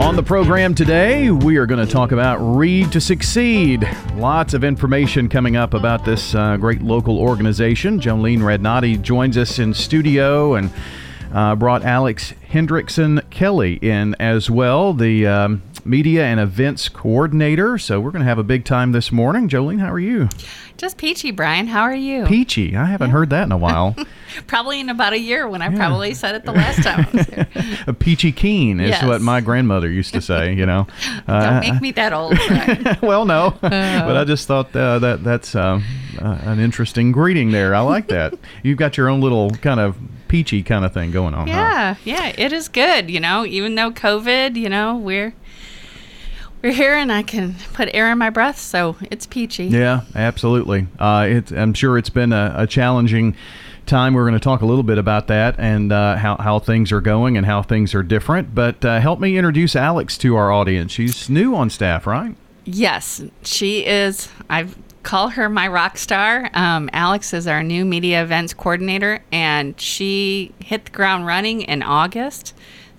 On the program today, we are going to talk about Read to Succeed. Lots of information coming up about this uh, great local organization. Jolene Radnati joins us in studio and uh, brought Alex Hendrickson Kelly in as well, the um, media and events coordinator. So we're going to have a big time this morning. Jolene, how are you? Just peachy, Brian. How are you? Peachy. I haven't heard that in a while. probably in about a year when I yeah. probably said it the last time. a peachy keen is yes. what my grandmother used to say. You know, don't uh, make me that old. well, no, uh, but I just thought uh, that that's uh, uh, an interesting greeting there. I like that. You've got your own little kind of peachy kind of thing going on. Yeah, huh? yeah, it is good. You know, even though COVID, you know, we're we're here and I can put air in my breath, so it's peachy. Yeah, absolutely. Uh, it, I'm sure it's been a, a challenging time. We're going to talk a little bit about that and uh, how, how things are going and how things are different. But uh, help me introduce Alex to our audience. She's new on staff, right? Yes, she is. I call her my rock star. Um, Alex is our new media events coordinator, and she hit the ground running in August.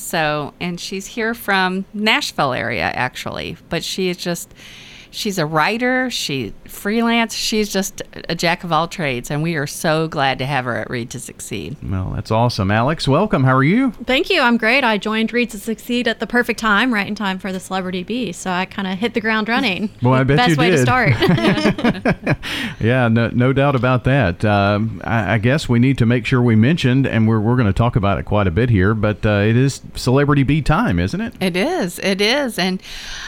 So, and she's here from Nashville area actually, but she is just she's a writer, she freelance, she's just a jack of all trades, and we are so glad to have her at Read to Succeed. Well, that's awesome. Alex, welcome. How are you? Thank you. I'm great. I joined Read to Succeed at the perfect time, right in time for the Celebrity Bee, so I kind of hit the ground running. well, I bet Best you way did. to start. yeah, no, no doubt about that. Um, I, I, guess we need to make sure we mentioned, and we're, we're going to talk about it quite a bit here, but uh, it is Celebrity Bee time, isn't it? It is. It is. And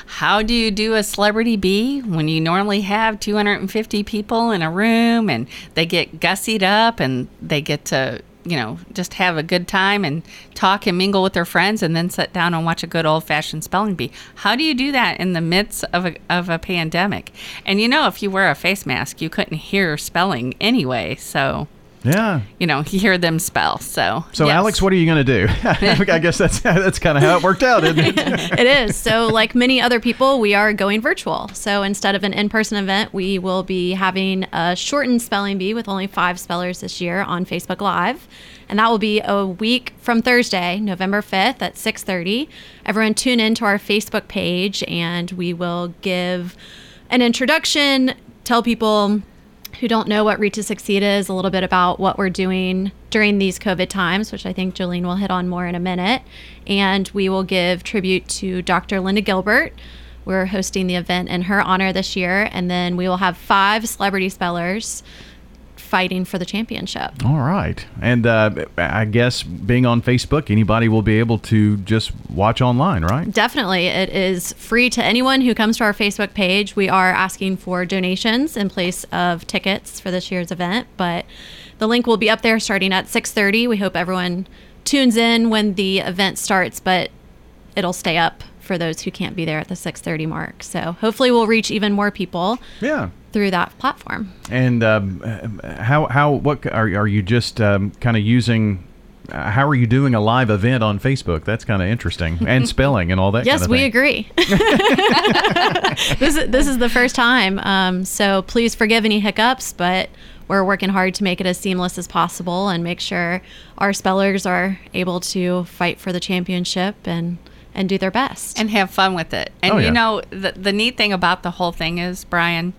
how do you do a Celebrity Bee when you normally have 250 people in a room and they get gussied up and they get to you know, just have a good time and talk and mingle with their friends and then sit down and watch a good old fashioned spelling bee. How do you do that in the midst of a, of a pandemic? And you know, if you wear a face mask, you couldn't hear spelling anyway. So yeah. You know, you hear them spell. So. So yes. Alex, what are you going to do? I guess that's that's kind of how it worked out, isn't it? it is. So, like many other people, we are going virtual. So instead of an in-person event, we will be having a shortened spelling bee with only five spellers this year on Facebook Live, and that will be a week from Thursday, November fifth at six thirty. Everyone tune in to our Facebook page, and we will give an introduction, tell people who don't know what Read to Succeed is, a little bit about what we're doing during these COVID times, which I think Jolene will hit on more in a minute. And we will give tribute to Dr. Linda Gilbert. We're hosting the event in her honor this year. And then we will have five celebrity spellers fighting for the championship. All right. And uh, I guess being on Facebook, anybody will be able to just watch online, right? Definitely. It is free to anyone who comes to our Facebook page. We are asking for donations in place of tickets for this year's event, but the link will be up there starting at 6:30. We hope everyone tunes in when the event starts, but it'll stay up for those who can't be there at the 6:30 mark. So hopefully we'll reach even more people. Yeah through that platform. And um, how how what are are you just um, kind of using? Uh, how are you doing a live event on Facebook? That's kind of interesting, and spelling and all that. yes, kind of we agree. this is this is the first time, um, so please forgive any hiccups, but we're working hard to make it as seamless as possible and make sure our spellers are able to fight for the championship and and do their best and have fun with it. And oh, yeah. you know, the the neat thing about the whole thing is, Brian,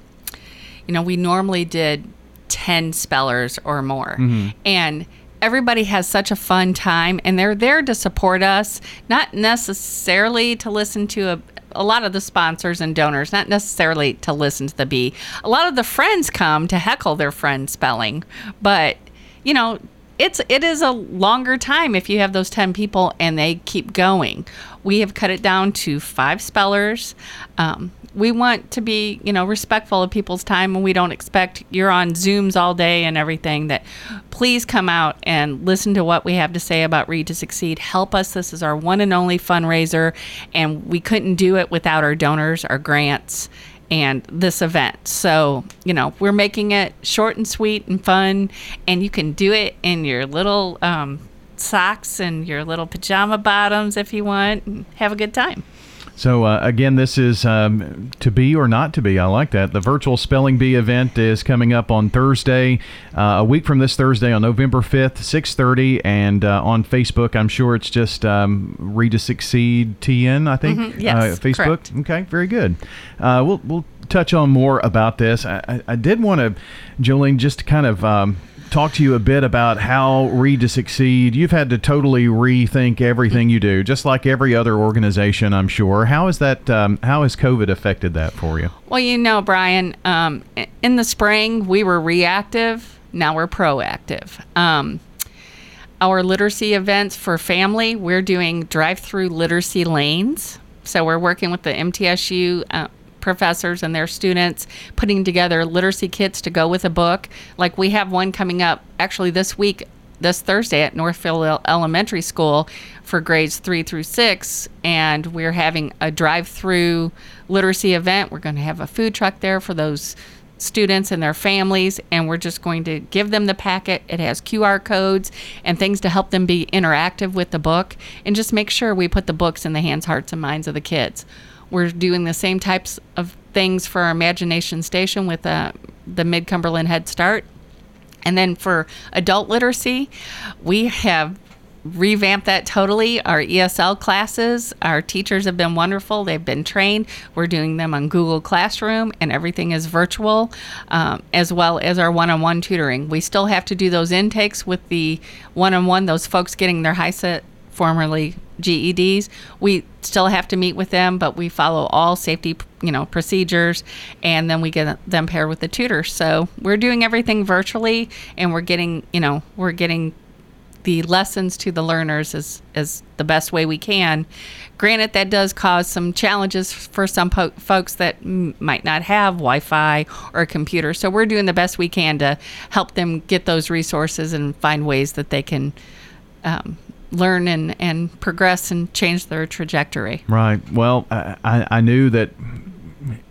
you know, we normally did 10 spellers or more. Mm-hmm. And everybody has such a fun time and they're there to support us, not necessarily to listen to a, a lot of the sponsors and donors, not necessarily to listen to the bee. A lot of the friends come to heckle their friend spelling, but you know, it's it is a longer time if you have those 10 people and they keep going. We have cut it down to five spellers. Um, we want to be, you know, respectful of people's time and we don't expect you're on Zooms all day and everything that please come out and listen to what we have to say about Read to Succeed. Help us. This is our one and only fundraiser and we couldn't do it without our donors, our grants, and this event. So, you know, we're making it short and sweet and fun, and you can do it in your little um, socks and your little pajama bottoms if you want, and have a good time. So uh, again, this is um, to be or not to be. I like that. The virtual spelling bee event is coming up on Thursday, uh, a week from this Thursday on November fifth, six thirty, and uh, on Facebook. I'm sure it's just um, Read to Succeed TN. I think. Mm-hmm. Yes, Facebook. correct. Okay, very good. Uh, we'll we'll touch on more about this. I, I, I did want to, Jolene, just kind of. Um, talk to you a bit about how Read to Succeed. You've had to totally rethink everything you do, just like every other organization, I'm sure. How is that? Um, how has COVID affected that for you? Well, you know, Brian, um, in the spring we were reactive. Now we're proactive. Um, our literacy events for family, we're doing drive-through literacy lanes. So we're working with the MTSU uh, professors and their students putting together literacy kits to go with a book. Like we have one coming up actually this week, this Thursday at Northfield Elementary School for grades three through six, and we're having a drive-through literacy event. We're going to have a food truck there for those students and their families, and we're just going to give them the packet. It has QR codes and things to help them be interactive with the book, and just make sure we put the books in the hands, hearts, and minds of the kids. We're doing the same types of things for our Imagination Station with uh, the Mid Cumberland Head Start. And then for adult literacy, we have revamped that totally. Our ESL classes, our teachers have been wonderful. They've been trained. We're doing them on Google Classroom, and everything is virtual, um, as well as our one on one tutoring. We still have to do those intakes with the one on one, those folks getting their HiSET formerly GEDs. We still have to meet with them, but we follow all safety, you know, procedures, and then we get them paired with the tutor. So we're doing everything virtually, and we're getting, you know, we're getting the lessons to the learners as as the best way we can. Granted, that does cause some challenges for some po- folks that m- might not have Wi-Fi or a computer. So we're doing the best we can to help them get those resources and find ways that they can um, learn and, and progress and change their trajectory. Right. Well, I, I knew that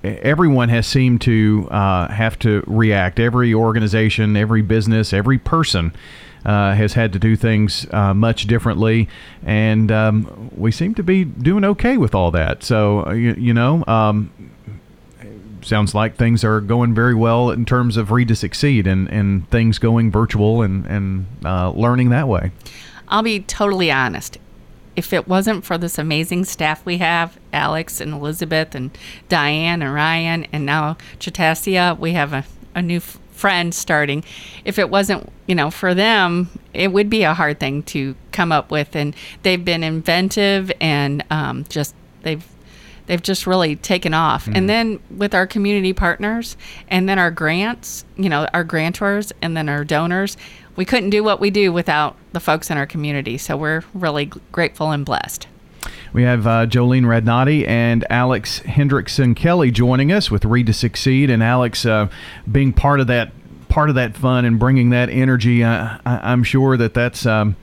everyone has seemed to uh, have to react. Every organization, every business, every person uh, has had to do things uh, much differently, and um, we seem to be doing okay with all that. So, uh, you, you know. Um, sounds like things are going very well in terms of read to succeed and, and things going virtual and, and uh, learning that way. I'll be totally honest. If it wasn't for this amazing staff we have, Alex and Elizabeth and Diane and Ryan and now Chatasia, we have a, a new f- friend starting. If it wasn't, you know, for them, it would be a hard thing to come up with. And they've been inventive and um, just they've they've just really taken off. Mm-hmm. And then with our community partners and then our grants, you know, our grantors and then our donors, we couldn't do what we do without the folks in our community. So we're really grateful and blessed. We have uh, Jolene Radnati and Alex Hendrickson Kelly joining us with Read to Succeed, and Alex uh, being part of that part of that fun and bringing that energy. Uh, I, am sure that that's. Um,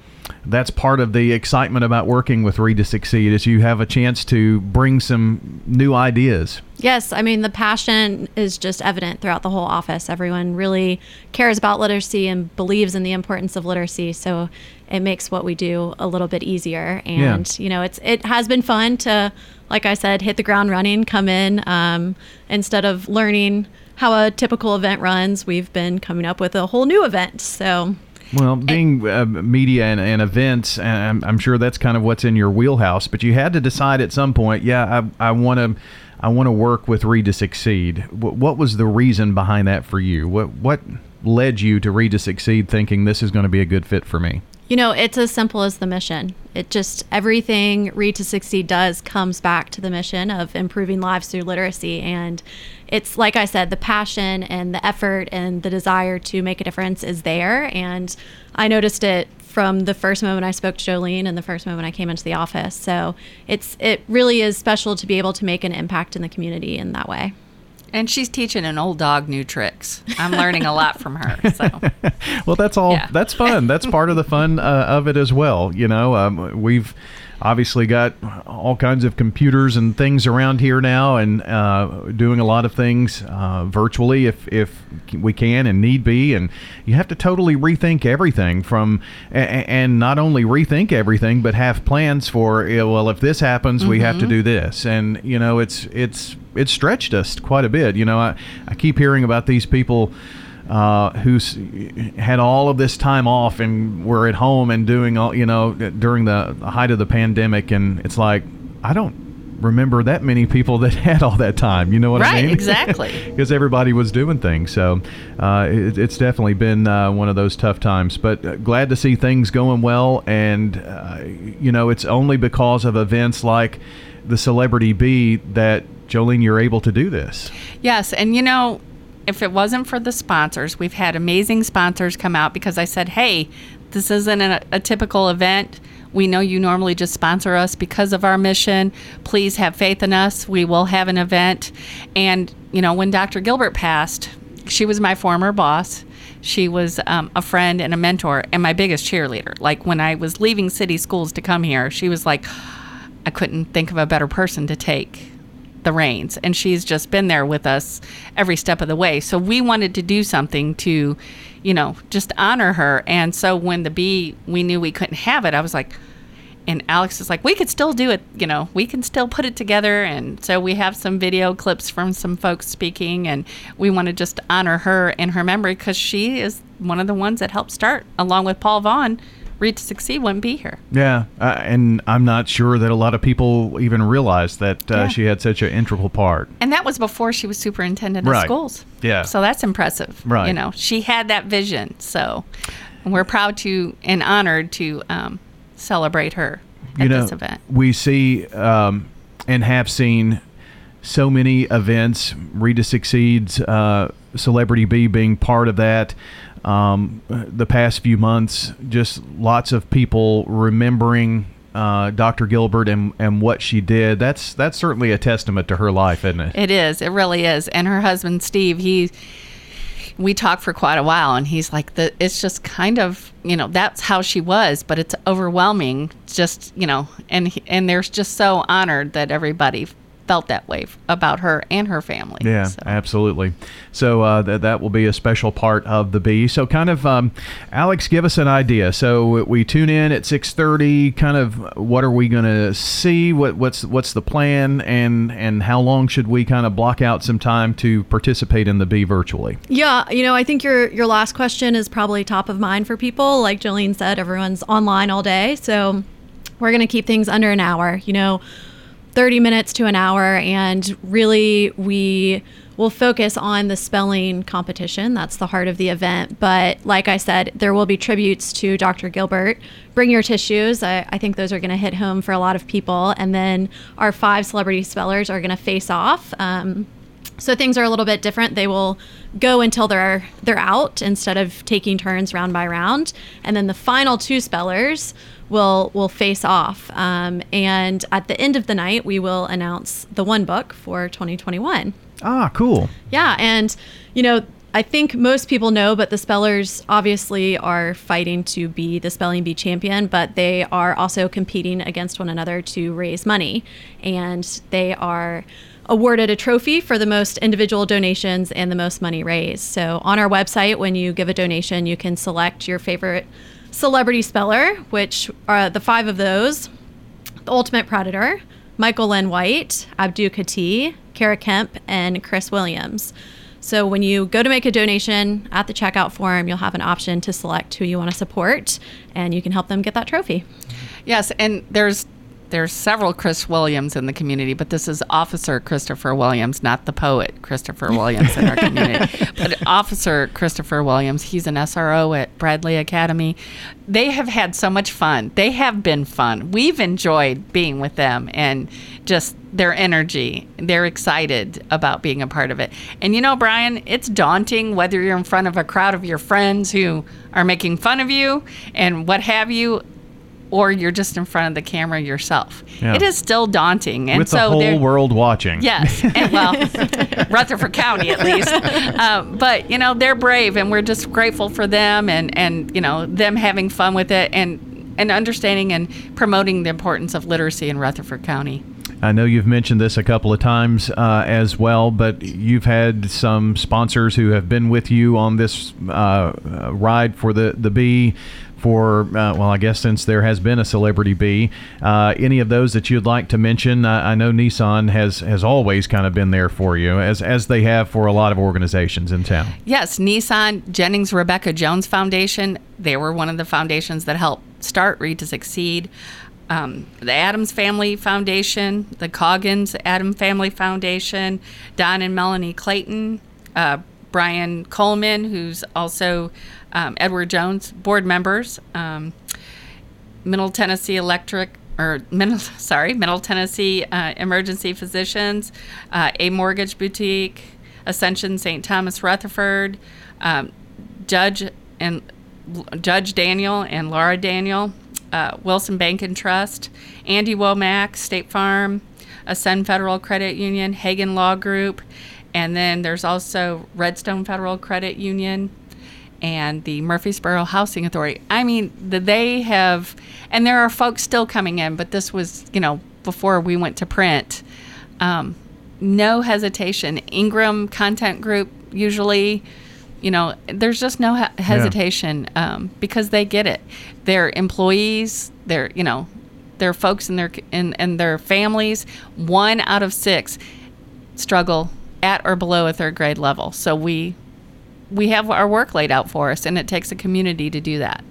that's part of the excitement about working with Read to Succeed is you have a chance to bring some new ideas. Yes, I mean the passion is just evident throughout the whole office. Everyone really cares about literacy and believes in the importance of literacy, so it makes what we do a little bit easier. And yeah. you know, it's it has been fun to, like I said, hit the ground running, come in um, instead of learning how a typical event runs. We've been coming up with a whole new event, so well, being uh, media and, and events, and I'm, I'm, sure that's kind of what's in your wheelhouse. But you had to decide at some point, yeah, I want to, I want to work with Read to Succeed. What, what was the reason behind that for you? What what led you to Read to Succeed, thinking this is going to be a good fit for me? You know, it's as simple as the mission. It just everything Read to Succeed does comes back to the mission of improving lives through literacy. And it's like I said, the passion and the effort and the desire to make a difference is there. And I noticed it from the first moment I spoke to Jolene and the first moment I came into the office. So it's it really is special to be able to make an impact in the community in that way. And she's teaching an old dog new tricks. I'm learning a lot from her. So. well, that's all. Yeah. That's fun. That's part of the fun uh, of it as well. You know, um, we've obviously got all kinds of computers and things around here now, and uh, doing a lot of things uh, virtually if if we can and need be. And you have to totally rethink everything from, and not only rethink everything, but have plans for. Well, if this happens, we have to do this, and you know, it's it's it's stretched us quite a bit. You know, I I keep hearing about these people uh, who's had all of this time off and were at home and doing all you know during the height of the pandemic. And it's like i don't remember that many people that had all that time. You know what i Right, mean? exactly. because everybody was doing things. So uh, it, it's definitely been uh, one of those tough times. But uh, glad to see things going well. And uh, you know it's only because of events like the celebrity bee that jolene you're able to do this. Yes, and you know, if it wasn't for the sponsors, we've had amazing sponsors come out because I said, "Hey, this isn't a, a typical event. We know you normally just sponsor us because of our mission. Please have faith in us. We will have an event." And you know, when Dr. Gilbert passed, she was my former boss. She was um, a friend and a mentor and my biggest cheerleader. Like when I was leaving city schools to come here, she was like, I couldn't think of a better person to take the reins. And she's just been there with us every step of the way. So we wanted to do something to you know just honor her. And so when the bee we knew we couldn't have it i was like and alex is like we could still do it you know we can still put it together. And so we have some video clips from some folks speaking and we want to just honor her in her memory because she is one of the ones that helped start along with paul vaughn read to succeed wouldn't be here Yeah, uh, and I'm not sure that a lot of people even realize that uh, Yeah. she had such an integral part. And that was before she was superintendent of schools. Yeah. So that's impressive. Right. You know, she had that vision. So we're proud to and honored to um, celebrate her at you know, this event. we see um, and have seen so many events. Read to Succeed's uh, Celebrity Bee being part of that. Um, the past few months, just lots of people remembering uh, Dr. Gilbert and, and what she did. That's that's certainly a testament to her life, isn't it? It is. It really is. And her husband Steve, he we talked for quite a while and he's like the it's just kind of, you know, that's how she was, but it's overwhelming just, you know, and and they're just so honored that everybody felt that way about her and her family. Yeah, So- absolutely. So uh, that that will be a special part of the bee. So kind of, um, Alex, give us an idea. So we tune in at six thirty. Kind of, what are we going to see? What what's what's the plan? And and how long should we kind of block out some time to participate in the bee virtually? Yeah, you know, I think your your last question is probably top of mind for people. Like Jolene said, everyone's online all day, so we're going to keep things under an hour. You know, 30 minutes to an hour and really we will focus on the spelling competition. That's the heart of the event. But like I said, there will be tributes to Dr. Gilbert. Bring your tissues. I, I think those are going to hit home for a lot of people. And then our five celebrity spellers are going to face off. Um, so things are a little bit different. They will go until they're they're out instead of taking turns round by round, and then the final two spellers will will face off. Um, and at the end of the night, we will announce the one book for 2021. Ah, cool. Yeah, and you know, I think most people know, but the spellers obviously are fighting to be the spelling bee champion, but they are also competing against one another to raise money, and they are awarded a trophy for the most individual donations and the most money raised. So on our website, when you give a donation, you can select your favorite celebrity speller, which are the five of those the Ultimate Predator, Michael Lynn White, Abdu Kati, Kara Kemp, and Chris Williams. So when you go to make a donation at the checkout form, you'll have an option to select who you want to support, and you can help them get that trophy. Yes, and there's there's several Chris Williams in the community, but this is Officer Christopher Williams, not the poet Christopher Williams in our community. But Officer Christopher Williams, he's an SRO at Bradley Academy. They have had so much fun. They have been fun. We've enjoyed being with them and just their energy. They're excited about being a part of it. And you know, Brian, it's daunting whether you're in front of a crowd of your friends who are making fun of you and what have you or you're just in front of the camera yourself. Yeah. It is still daunting, and with so the whole world watching. Yes, and well, Rutherford County at least. Um, but you know they're brave, and we're just grateful for them, and and you know them having fun with it, and and understanding and promoting the importance of literacy in Rutherford County. I know you've mentioned this a couple of times uh, as well, but you've had some sponsors who have been with you on this uh, ride for the the bee for uh, well, I guess since there has been a celebrity bee. Uh, any of those that you'd like to mention? I, I know Nissan has has always kind of been there for you, as as they have for a lot of organizations in town. Yes, Nissan Jennings Rebecca Jones Foundation. They were one of the foundations that helped start Read to Succeed um, the Adams Family Foundation, the Coggins Adam Family Foundation, Don and Melanie Clayton, uh, Brian Coleman, who's also um, Edward Jones board members, um, Middle Tennessee Electric or Middle, sorry, Middle Tennessee uh, Emergency Physicians, uh, A Mortgage Boutique, Ascension St. Thomas Rutherford, um, Judge and Judge Daniel and Laura Daniel, uh, Wilson Bank and Trust, Andy Womack, State Farm, Ascend Federal Credit Union, Hagen Law Group, and then there's also Redstone Federal Credit Union and the Murfreesboro Housing Authority. I mean, they have, and there are folks still coming in, but this was, you know, before we went to print. Um, no hesitation. Ingram Content Group usually you know, there's just no he- hesitation yeah. um, because they get it. Their employees, their you know, their folks and their and, and their families. One out of six struggle at or below a third grade level. So we we have our work laid out for us, and it takes a community to do that.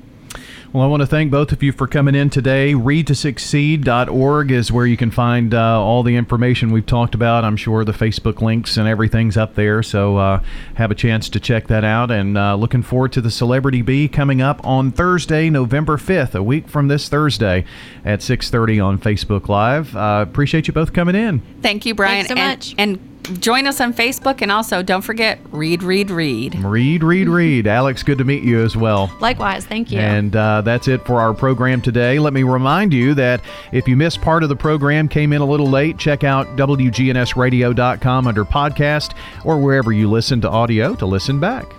Well, I want to thank both of you for coming in today. ReadToSucceed.org is where you can find uh, all the information we've talked about. I'm sure the Facebook links and everything's up there, so uh, have a chance to check that out. And uh, looking forward to the Celebrity Bee coming up on Thursday, November 5th, a week from this Thursday at 6:30 on Facebook Live. Uh, appreciate you both coming in. Thank you, Brian. Thanks so and, much. And join us on Facebook and also don't forget read, read, read. Read, read, read. Alex, good to meet you as well. Likewise, thank you. And uh, that's it for our program today. Let me remind you that if you missed part of the program, came in a little late, check out WGNSradio.com under podcast or wherever you listen to audio to listen back.